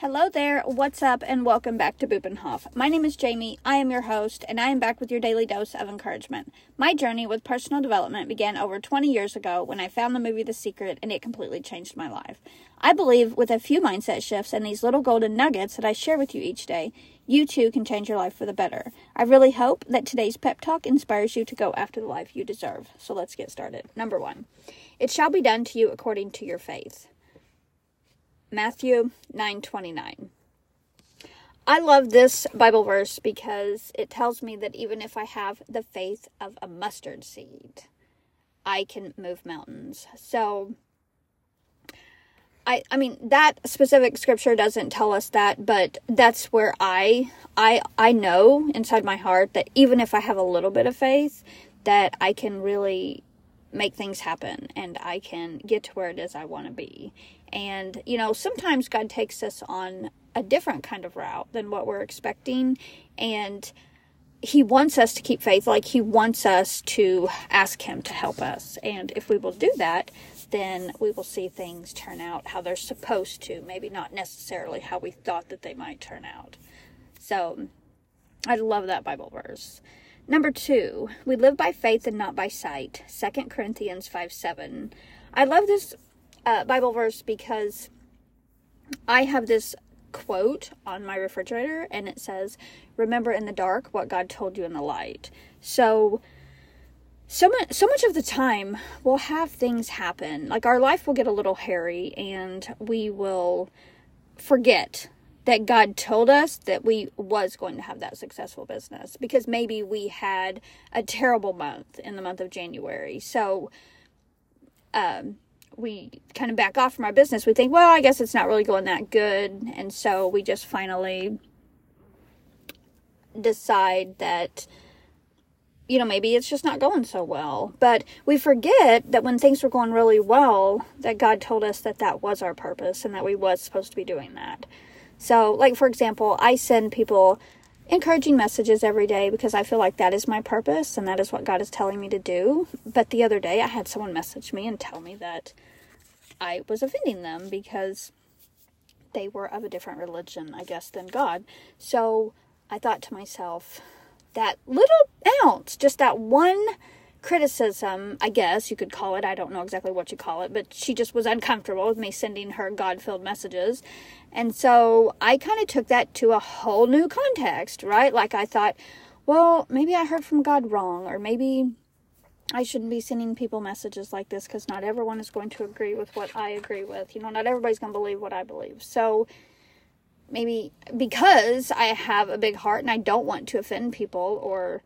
Hello there, what's up, and welcome back to Bupenhof. My name is Jamie, I am your host, and I am back with your daily dose of encouragement. My journey with personal development began over 20 years ago when I found the movie The Secret, and it completely changed my life. I believe with a few mindset shifts and these little golden nuggets that I share with you each day, you too can change your life for the better. I really hope that today's pep talk inspires you to go after the life you deserve. So let's get started. Number one, it shall be done to you according to your faith. Matthew 9:29. I love this Bible verse because it tells me that even if I have the faith of a mustard seed, I can move mountains. So I I mean that specific scripture doesn't tell us that, but that's where I I I know inside my heart that even if I have a little bit of faith that I can really make things happen and I can get to where it is I want to be. And, you know, sometimes God takes us on a different kind of route than what we're expecting. And He wants us to keep faith, like He wants us to ask Him to help us. And if we will do that, then we will see things turn out how they're supposed to, maybe not necessarily how we thought that they might turn out. So, I love that Bible verse. Number two, we live by faith and not by sight. 2 Corinthians 5 7. I love this uh, Bible verse because I have this quote on my refrigerator and it says, Remember in the dark what God told you in the light. So, so much, so much of the time we'll have things happen. Like our life will get a little hairy and we will forget that God told us that we was going to have that successful business because maybe we had a terrible month in the month of January. So, um, we kind of back off from our business. We think, well, I guess it's not really going that good. And so we just finally decide that, you know, maybe it's just not going so well. But we forget that when things were going really well, that God told us that that was our purpose and that we was supposed to be doing that. So, like, for example, I send people encouraging messages every day because I feel like that is my purpose and that is what God is telling me to do. But the other day, I had someone message me and tell me that I was offending them because they were of a different religion, I guess, than God. So I thought to myself, that little ounce, just that one criticism, I guess you could call it. I don't know exactly what you call it, but she just was uncomfortable with me sending her God filled messages. And so I kind of took that to a whole new context, right? Like I thought, well, maybe I heard from God wrong, or maybe I shouldn't be sending people messages like this because not everyone is going to agree with what I agree with. You know, not everybody's going to believe what I believe. So maybe because I have a big heart and I don't want to offend people or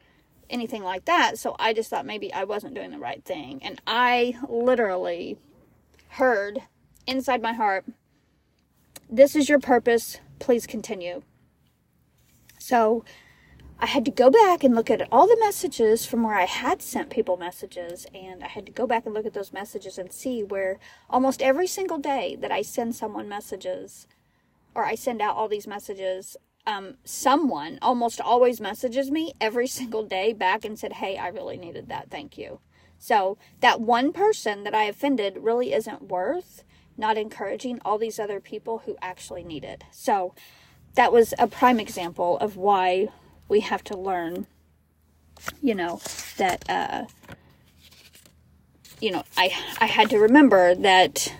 anything like that, so I just thought maybe I wasn't doing the right thing. And I literally heard inside my heart, This is your purpose. Please continue. So I had to go back and look at all the messages from where I had sent people messages, and I had to go back and look at those messages and see where almost every single day that I send someone messages, or I send out all these messages, um, someone almost always messages me every single day back and said, Hey, I really needed that. Thank you. So that one person that I offended really isn't worth not encouraging all these other people who actually need it. So that was a prime example of why we have to learn, you know, that, uh, you know, I, I had to remember that,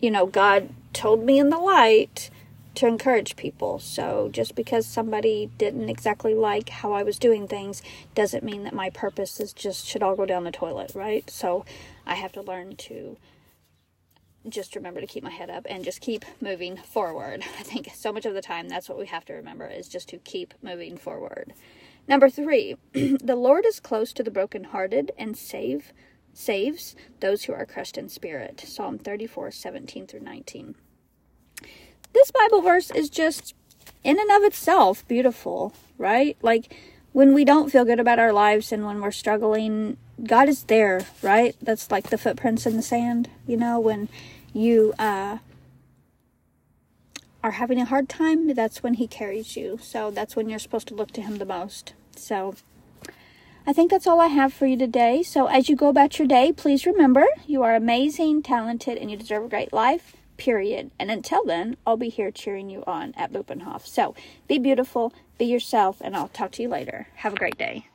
you know, God told me in the light to encourage people. So just because somebody didn't exactly like how I was doing things doesn't mean that my purpose is just should all go down the toilet, right? So I have to learn to just remember to keep my head up and just keep moving forward. I think so much of the time that's what we have to remember is just to keep moving forward. Number 3, the Lord is close to the brokenhearted and save saves those who are crushed in spirit. Psalm 34, 17 through 19. This Bible verse is just in and of itself beautiful, right? Like when we don't feel good about our lives and when we're struggling, God is there, right? That's like the footprints in the sand, you know, when you uh, are having a hard time, that's when He carries you. So that's when you're supposed to look to Him the most. So I think that's all I have for you today. So as you go about your day, please remember you are amazing, talented, and you deserve a great life. Period. And until then, I'll be here cheering you on at Bupenhof. So be beautiful, be yourself, and I'll talk to you later. Have a great day.